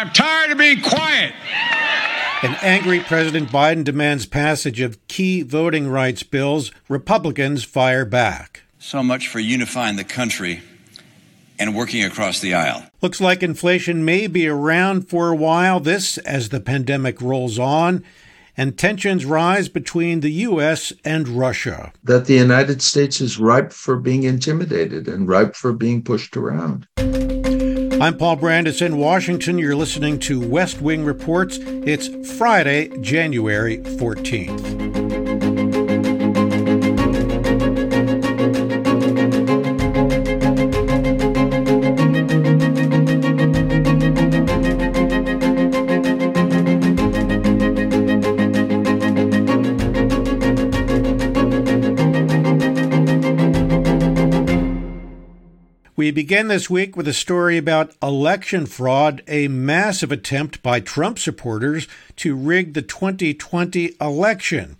I'm tired of being quiet. An angry President Biden demands passage of key voting rights bills. Republicans fire back. So much for unifying the country and working across the aisle. Looks like inflation may be around for a while, this as the pandemic rolls on and tensions rise between the U.S. and Russia. That the United States is ripe for being intimidated and ripe for being pushed around. I'm Paul Brandus in Washington. You're listening to West Wing Reports. It's Friday, January 14th. We begin this week with a story about election fraud, a massive attempt by Trump supporters to rig the 2020 election.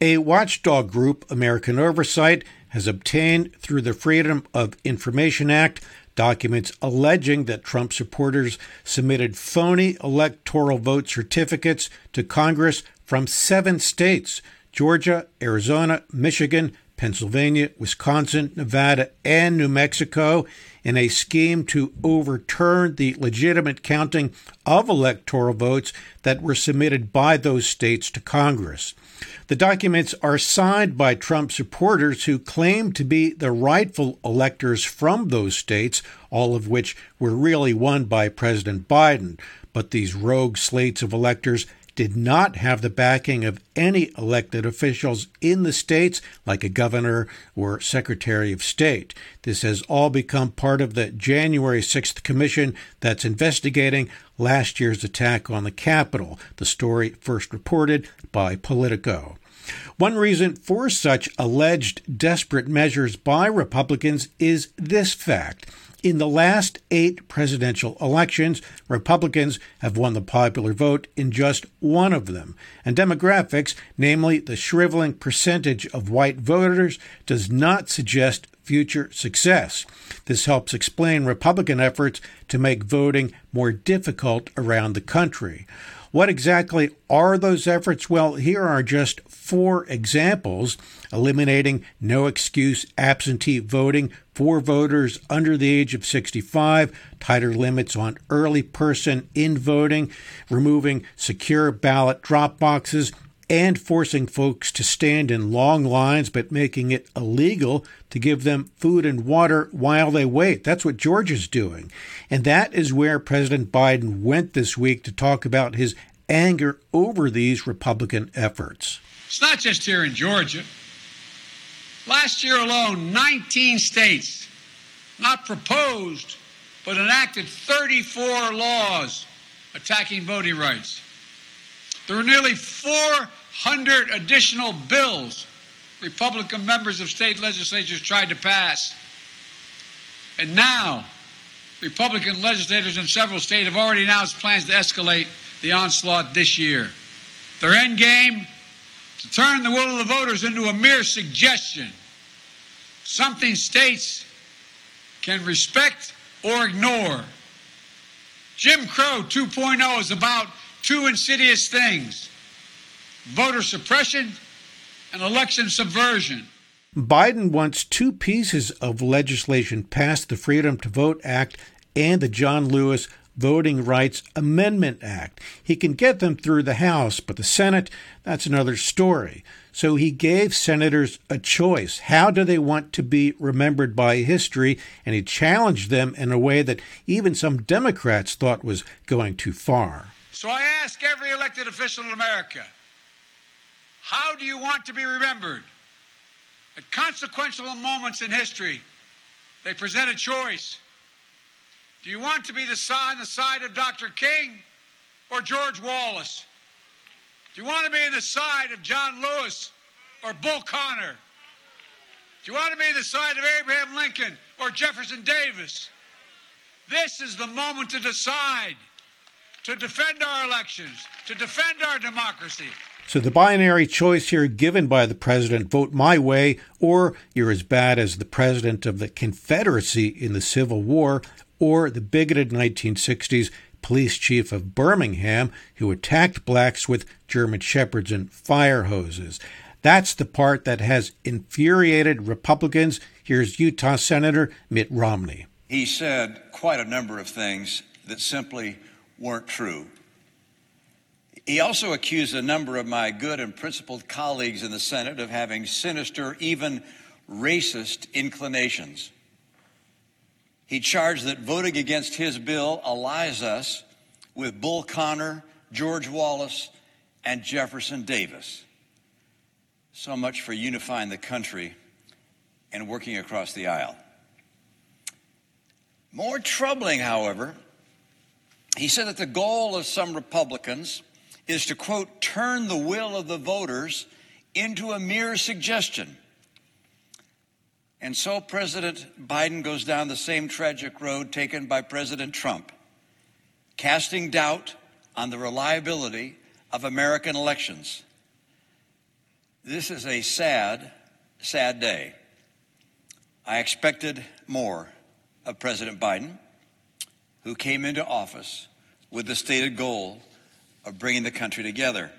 A watchdog group, American Oversight, has obtained through the Freedom of Information Act documents alleging that Trump supporters submitted phony electoral vote certificates to Congress from seven states Georgia, Arizona, Michigan, Pennsylvania, Wisconsin, Nevada, and New Mexico in a scheme to overturn the legitimate counting of electoral votes that were submitted by those states to Congress. The documents are signed by Trump supporters who claim to be the rightful electors from those states, all of which were really won by President Biden. But these rogue slates of electors did not have the backing of any elected officials in the states, like a governor or secretary of state. This has all become part of the January 6th commission that's investigating last year's attack on the Capitol, the story first reported by Politico. One reason for such alleged desperate measures by Republicans is this fact. In the last eight presidential elections, Republicans have won the popular vote in just one of them. And demographics, namely the shriveling percentage of white voters, does not suggest future success. This helps explain Republican efforts to make voting more difficult around the country. What exactly are those efforts? Well, here are just four examples eliminating no excuse absentee voting for voters under the age of 65, tighter limits on early person in voting, removing secure ballot drop boxes, and forcing folks to stand in long lines, but making it illegal to give them food and water while they wait. That's what Georgia's doing. And that is where President Biden went this week to talk about his anger over these Republican efforts. It's not just here in Georgia. Last year alone, 19 states not proposed but enacted 34 laws attacking voting rights. There were nearly 400 additional bills Republican members of state legislatures tried to pass. And now, Republican legislators in several states have already announced plans to escalate the onslaught this year. Their end game to turn the will of the voters into a mere suggestion, something states can respect or ignore. Jim Crow 2.0 is about two insidious things voter suppression and election subversion. Biden wants two pieces of legislation passed the Freedom to Vote Act and the John Lewis Voting Rights Amendment Act. He can get them through the House, but the Senate, that's another story. So he gave senators a choice. How do they want to be remembered by history? And he challenged them in a way that even some Democrats thought was going too far. So I ask every elected official in America how do you want to be remembered? At consequential moments in history, they present a choice. Do you want to be the side, the side of Dr. King or George Wallace? Do you want to be on the side of John Lewis or Bull Connor? Do you want to be the side of Abraham Lincoln or Jefferson Davis? This is the moment to decide, to defend our elections, to defend our democracy. So the binary choice here given by the president vote my way, or you're as bad as the president of the Confederacy in the Civil War, or the bigoted 1960s police chief of Birmingham, who attacked blacks with German shepherds and fire hoses. That's the part that has infuriated Republicans. Here's Utah Senator Mitt Romney. He said quite a number of things that simply weren't true. He also accused a number of my good and principled colleagues in the Senate of having sinister, even racist inclinations. He charged that voting against his bill allies us with Bull Connor, George Wallace, and Jefferson Davis. So much for unifying the country and working across the aisle. More troubling, however, he said that the goal of some Republicans is to, quote, turn the will of the voters into a mere suggestion. And so President Biden goes down the same tragic road taken by President Trump, casting doubt on the reliability of American elections. This is a sad, sad day. I expected more of President Biden, who came into office with the stated goal of bringing the country together.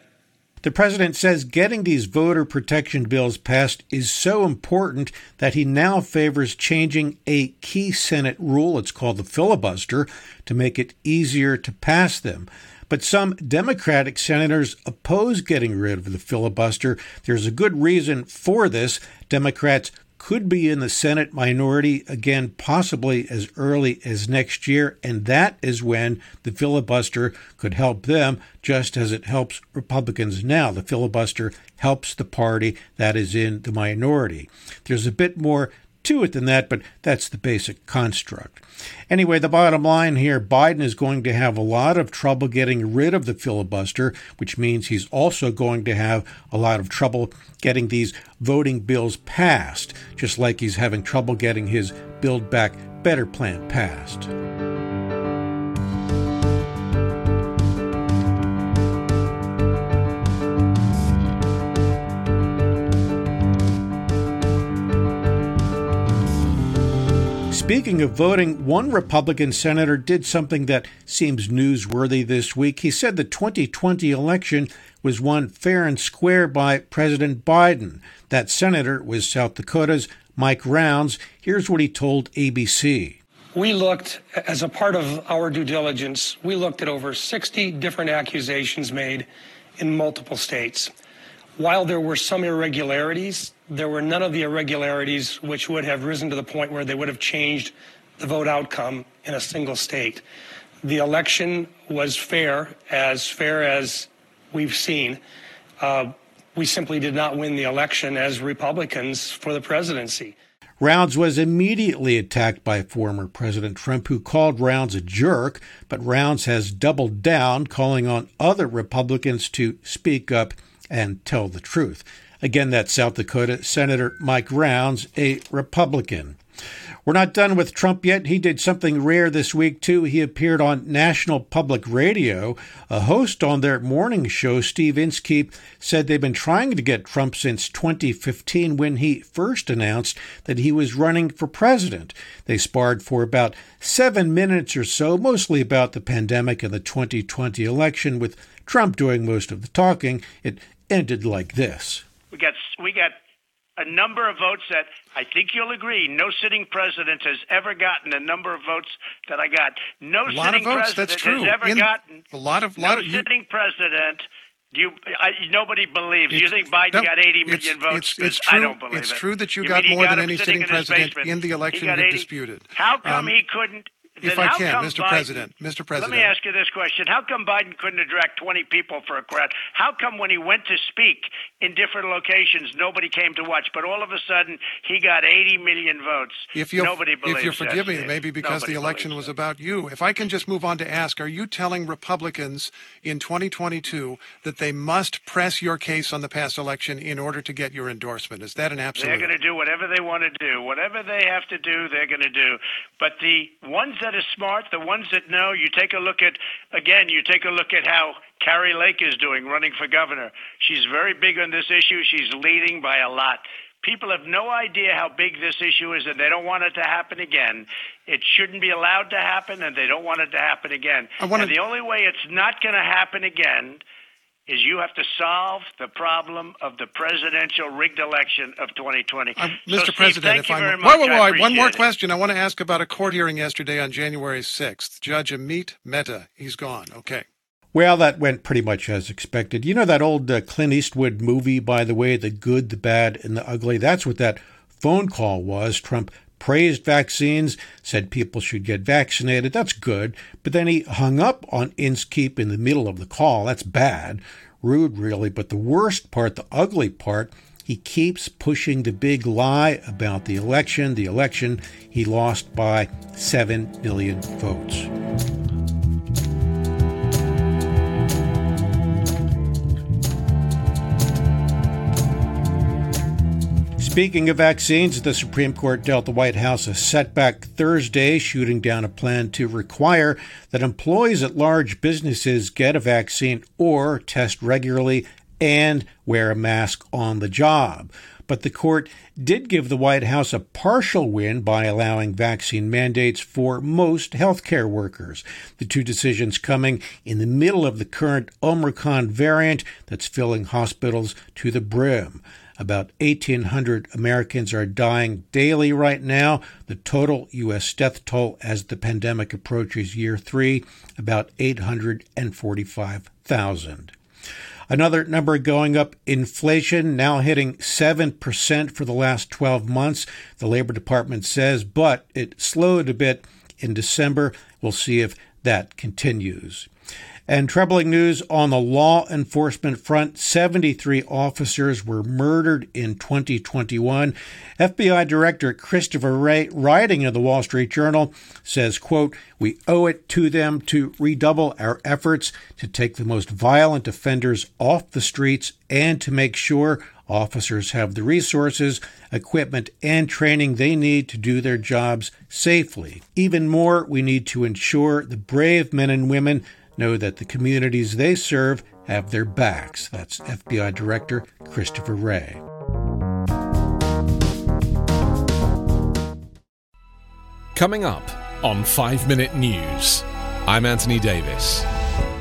The president says getting these voter protection bills passed is so important that he now favors changing a key Senate rule, it's called the filibuster, to make it easier to pass them. But some Democratic senators oppose getting rid of the filibuster. There's a good reason for this. Democrats could be in the Senate minority again, possibly as early as next year, and that is when the filibuster could help them, just as it helps Republicans now. The filibuster helps the party that is in the minority. There's a bit more to it than that, but that's the basic construct. Anyway, the bottom line here Biden is going to have a lot of trouble getting rid of the filibuster, which means he's also going to have a lot of trouble getting these voting bills passed, just like he's having trouble getting his Build Back Better plan passed. Speaking of voting, one Republican senator did something that seems newsworthy this week. He said the 2020 election was won fair and square by President Biden. That senator was South Dakota's Mike Rounds. Here's what he told ABC. We looked, as a part of our due diligence, we looked at over 60 different accusations made in multiple states. While there were some irregularities, there were none of the irregularities which would have risen to the point where they would have changed the vote outcome in a single state. The election was fair, as fair as we've seen. Uh, we simply did not win the election as Republicans for the presidency. Rounds was immediately attacked by former President Trump, who called Rounds a jerk, but Rounds has doubled down, calling on other Republicans to speak up and tell the truth. Again, that's South Dakota Senator Mike Rounds, a Republican. We're not done with Trump yet. He did something rare this week, too. He appeared on National Public Radio. A host on their morning show, Steve Inskeep, said they've been trying to get Trump since 2015 when he first announced that he was running for president. They sparred for about seven minutes or so, mostly about the pandemic and the 2020 election, with Trump doing most of the talking. It ended like this. We got we got a number of votes that I think you'll agree no sitting president has ever gotten a number of votes that I got. No sitting votes, president has ever In gotten a lot of no lot of sitting you, president. You, I, nobody believes. You think Biden no, got 80 million it's, votes? It's, it's true. I don't believe it's it. true that you, you got more got than any sitting in president in the election you disputed. How come um, he couldn't? If I can, Mr. Biden, President, Mr. President. Let me ask you this question: How come Biden couldn't attract 20 people for a crowd? How come when he went to speak in different locations, nobody came to watch, but all of a sudden he got 80 million votes? If you nobody believes if you forgive that, me, maybe because nobody the election was that. about you. If I can just move on to ask, are you telling Republicans in 2022 that they must press your case on the past election in order to get your endorsement? Is that an absolute? They're going to do whatever they want to do. Whatever they have to do, they're going to do. But the ones that are smart, the ones that know, you take a look at, again, you take a look at how Kari Lake is doing running for governor. She's very big on this issue. She's leading by a lot. People have no idea how big this issue is, and they don't want it to happen again. It shouldn't be allowed to happen, and they don't want it to happen again. wanna... And the only way it's not going to happen again is you have to solve the problem of the presidential rigged election of 2020. Uh, Mr. So, Steve, President, thank if you I'm very much. wait, wait, wait, one more it. question. I want to ask about a court hearing yesterday on January 6th. Judge Amit Mehta, he's gone. Okay. Well, that went pretty much as expected. You know that old uh, Clint Eastwood movie, by the way, The Good, the Bad, and the Ugly? That's what that phone call was. Trump praised vaccines, said people should get vaccinated. That's good. But then he hung up on Inskeep in the middle of the call. That's bad. Rude, really. But the worst part, the ugly part, he keeps pushing the big lie about the election. The election he lost by 7 million votes. Speaking of vaccines, the Supreme Court dealt the White House a setback Thursday, shooting down a plan to require that employees at large businesses get a vaccine or test regularly and wear a mask on the job. But the court did give the White House a partial win by allowing vaccine mandates for most healthcare workers. The two decisions coming in the middle of the current Omicron variant that's filling hospitals to the brim. About 1,800 Americans are dying daily right now. The total U.S. death toll as the pandemic approaches year three, about 845,000. Another number going up inflation now hitting 7% for the last 12 months, the Labor Department says, but it slowed a bit in December. We'll see if that continues. And troubling news on the law enforcement front 73 officers were murdered in 2021. FBI Director Christopher Wray, writing in the Wall Street Journal, says, quote, We owe it to them to redouble our efforts to take the most violent offenders off the streets and to make sure officers have the resources, equipment, and training they need to do their jobs safely. Even more, we need to ensure the brave men and women know that the communities they serve have their backs. That's FBI Director Christopher Wray. Coming up on 5 Minute News, I'm Anthony Davis.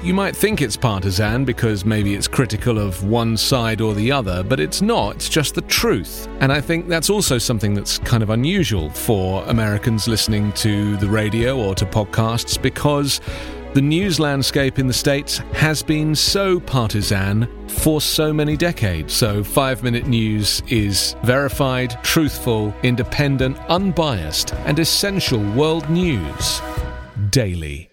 You might think it's partisan because maybe it's critical of one side or the other, but it's not. It's just the truth. And I think that's also something that's kind of unusual for Americans listening to the radio or to podcasts because the news landscape in the States has been so partisan for so many decades. So, five minute news is verified, truthful, independent, unbiased, and essential world news daily.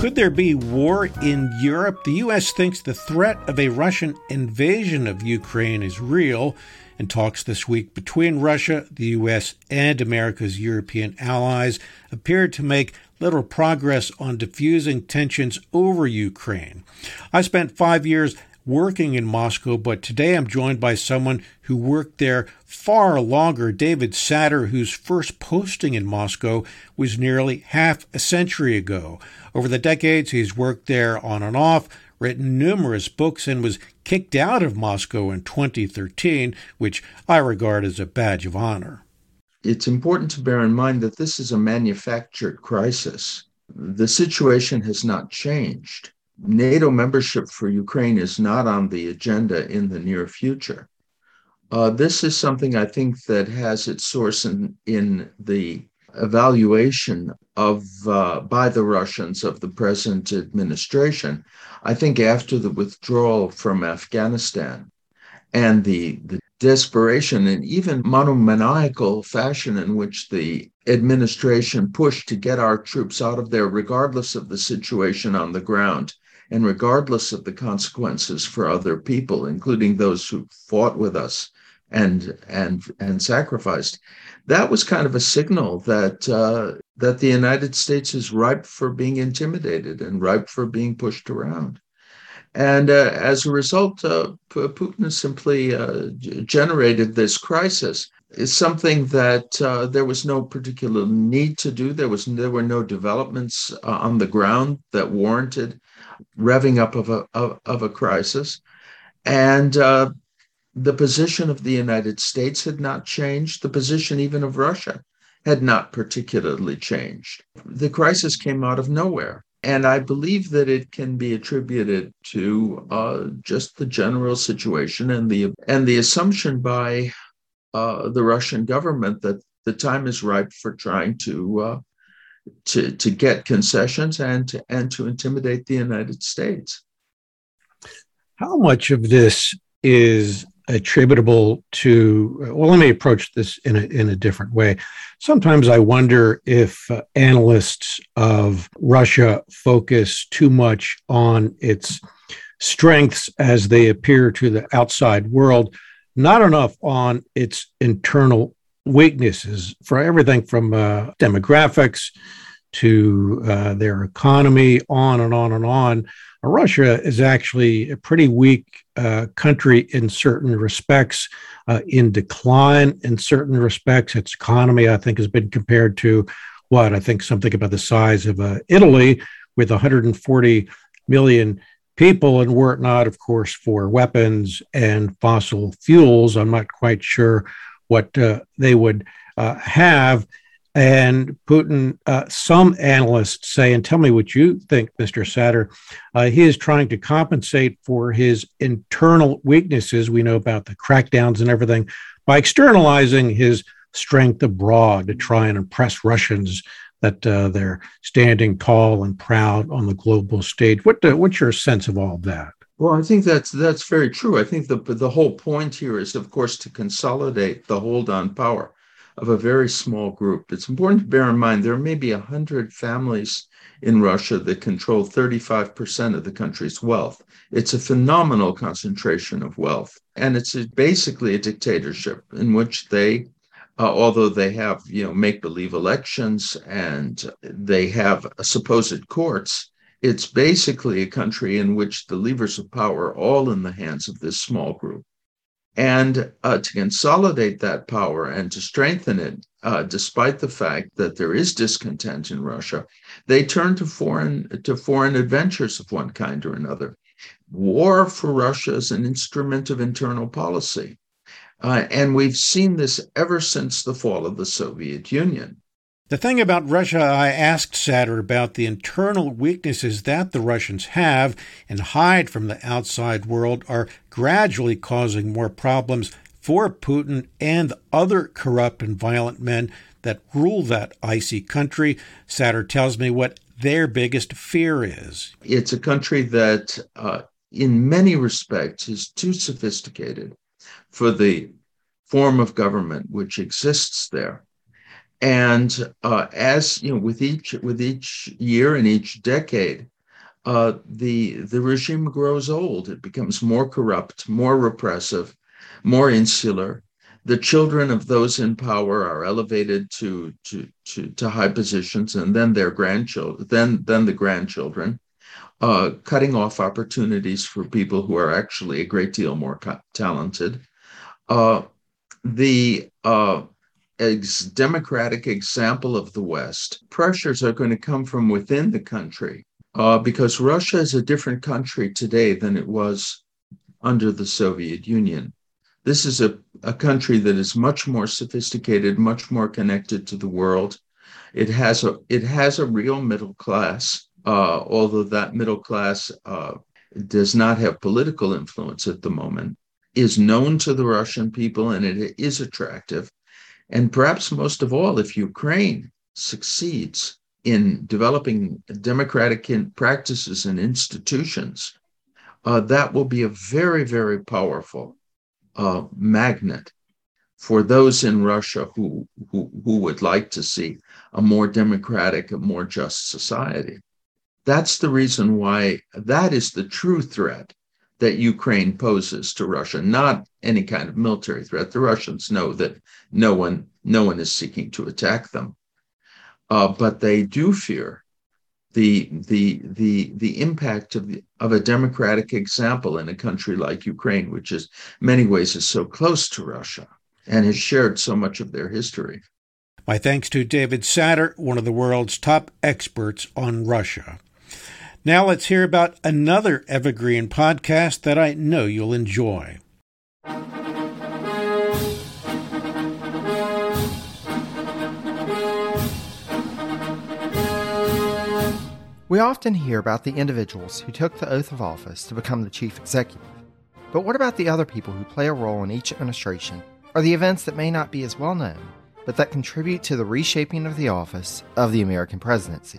Could there be war in Europe? The U.S. thinks the threat of a Russian invasion of Ukraine is real and talks this week between Russia, the U.S., and America's European allies appeared to make little progress on diffusing tensions over Ukraine. I spent five years working in Moscow, but today I'm joined by someone who worked there far longer, David Satter, whose first posting in Moscow was nearly half a century ago. Over the decades, he's worked there on and off, written numerous books, and was kicked out of Moscow in 2013, which I regard as a badge of honor. It's important to bear in mind that this is a manufactured crisis. The situation has not changed. NATO membership for Ukraine is not on the agenda in the near future. Uh, this is something I think that has its source in, in the evaluation of uh, by the Russians of the present administration. I think after the withdrawal from Afghanistan and the, the desperation and even monomaniacal fashion in which the administration pushed to get our troops out of there, regardless of the situation on the ground and regardless of the consequences for other people, including those who fought with us and and and sacrificed. That was kind of a signal that uh, that the United States is ripe for being intimidated and ripe for being pushed around. And uh, as a result, uh, Putin simply uh, generated this crisis. Is something that uh, there was no particular need to do. There was there were no developments uh, on the ground that warranted revving up of a of, of a crisis, and uh, the position of the United States had not changed. The position even of Russia had not particularly changed. The crisis came out of nowhere. And I believe that it can be attributed to uh, just the general situation and the and the assumption by uh, the Russian government that the time is ripe for trying to uh, to to get concessions and to, and to intimidate the United States. How much of this is attributable to well let me approach this in a, in a different way. Sometimes i wonder if uh, analysts of russia focus too much on its strengths as they appear to the outside world not enough on its internal weaknesses. For everything from uh, demographics to uh, their economy on and on and on Russia is actually a pretty weak uh, country in certain respects, uh, in decline in certain respects. Its economy, I think, has been compared to what I think something about the size of uh, Italy with 140 million people. And were it not, of course, for weapons and fossil fuels, I'm not quite sure what uh, they would uh, have. And Putin, uh, some analysts say, and tell me what you think, Mr. Satter, uh, he is trying to compensate for his internal weaknesses. We know about the crackdowns and everything by externalizing his strength abroad to try and impress Russians that uh, they're standing tall and proud on the global stage. What what's your sense of all that? Well, I think that's that's very true. I think the the whole point here is, of course, to consolidate the hold on power of a very small group. It's important to bear in mind there may be 100 families in Russia that control 35% of the country's wealth. It's a phenomenal concentration of wealth. And it's a, basically a dictatorship in which they, uh, although they have, you know, make believe elections and they have supposed courts, it's basically a country in which the levers of power are all in the hands of this small group and uh, to consolidate that power and to strengthen it, uh, despite the fact that there is discontent in Russia, they turn to foreign to foreign adventures of one kind or another. War for Russia is an instrument of internal policy, uh, and we've seen this ever since the fall of the Soviet Union. The thing about Russia, I asked Satter about the internal weaknesses that the Russians have and hide from the outside world are gradually causing more problems for Putin and other corrupt and violent men that rule that icy country. Satter tells me what their biggest fear is. It's a country that, uh, in many respects, is too sophisticated for the form of government which exists there and uh, as you know, with each with each year and each decade, uh, the the regime grows old. It becomes more corrupt, more repressive, more insular. The children of those in power are elevated to to to, to high positions, and then their grandchildren, then then the grandchildren, uh, cutting off opportunities for people who are actually a great deal more talented. Uh, the uh, ex- democratic example of the West, pressures are going to come from within the country uh, because Russia is a different country today than it was under the Soviet Union. This is a, a country that is much more sophisticated, much more connected to the world. It has a it has a real middle class, uh, although that middle class uh, does not have political influence at the moment. Is known to the Russian people and it is attractive. And perhaps most of all, if Ukraine succeeds in developing democratic practices and institutions, uh, that will be a very, very powerful uh, magnet for those in Russia who, who, who would like to see a more democratic, a more just society. That's the reason why that is the true threat that Ukraine poses to Russia, not any kind of military threat. The Russians know that no one, no one is seeking to attack them, uh, but they do fear the the the the impact of the, of a democratic example in a country like Ukraine, which is many ways is so close to Russia and has shared so much of their history. My thanks to David Satter, one of the world's top experts on Russia. Now let's hear about another evergreen podcast that I know you'll enjoy. We often hear about the individuals who took the oath of office to become the chief executive. But what about the other people who play a role in each administration or the events that may not be as well known, but that contribute to the reshaping of the office of the American presidency?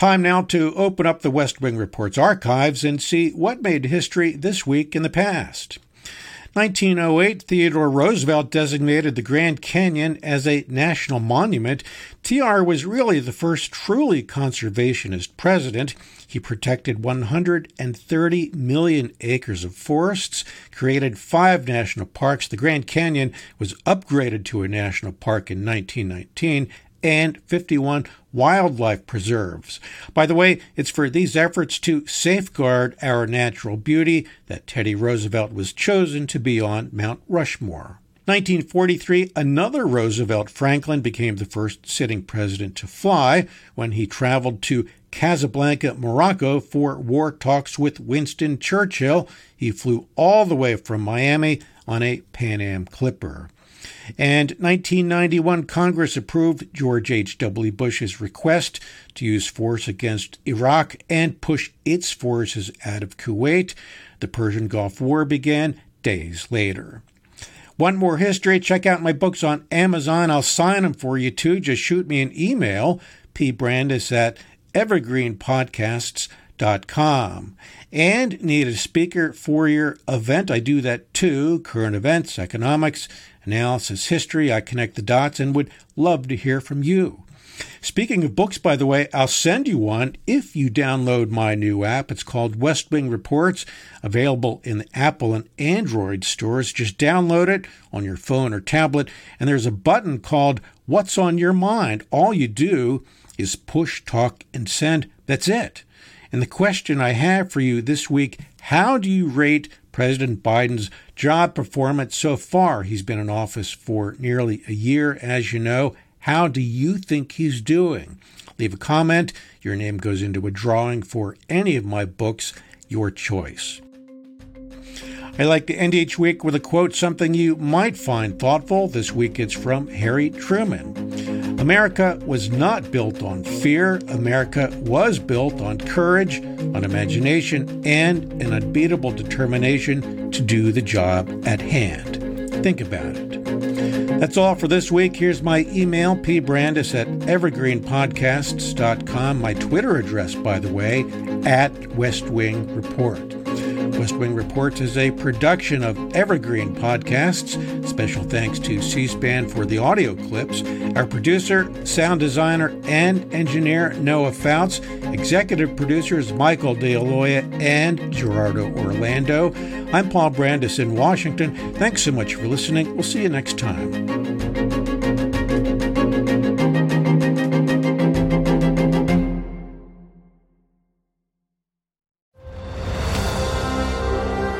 Time now to open up the West Wing Report's archives and see what made history this week in the past. 1908, Theodore Roosevelt designated the Grand Canyon as a national monument. TR was really the first truly conservationist president. He protected 130 million acres of forests, created five national parks. The Grand Canyon was upgraded to a national park in 1919 and 51 wildlife preserves. By the way, it's for these efforts to safeguard our natural beauty that Teddy Roosevelt was chosen to be on Mount Rushmore. 1943, another Roosevelt Franklin became the first sitting president to fly when he traveled to Casablanca, Morocco for war talks with Winston Churchill. He flew all the way from Miami on a Pan Am Clipper. And 1991, Congress approved George H.W. Bush's request to use force against Iraq and push its forces out of Kuwait. The Persian Gulf War began days later. Want more history? Check out my books on Amazon. I'll sign them for you too. Just shoot me an email, pbrandus at evergreenpodcasts.com. And need a speaker for your event? I do that too. Current events, economics, analysis, history. I connect the dots and would love to hear from you. Speaking of books, by the way, I'll send you one if you download my new app. It's called West Wing Reports, available in the Apple and Android stores. Just download it on your phone or tablet, and there's a button called What's on Your Mind. All you do is push, talk, and send. That's it. And the question I have for you this week how do you rate President Biden's job performance so far. He's been in office for nearly a year, as you know. How do you think he's doing? Leave a comment. Your name goes into a drawing for any of my books, your choice. I like to end each week with a quote, something you might find thoughtful. This week it's from Harry Truman. America was not built on fear. America was built on courage, on imagination, and an unbeatable determination to do the job at hand. Think about it. That's all for this week. Here's my email, pbrandus at evergreenpodcasts.com. My Twitter address, by the way, at West Wing Report. West Wing Reports is a production of Evergreen Podcasts. Special thanks to C SPAN for the audio clips. Our producer, sound designer, and engineer, Noah Fouts. Executive producers, Michael DeAloia and Gerardo Orlando. I'm Paul Brandus in Washington. Thanks so much for listening. We'll see you next time.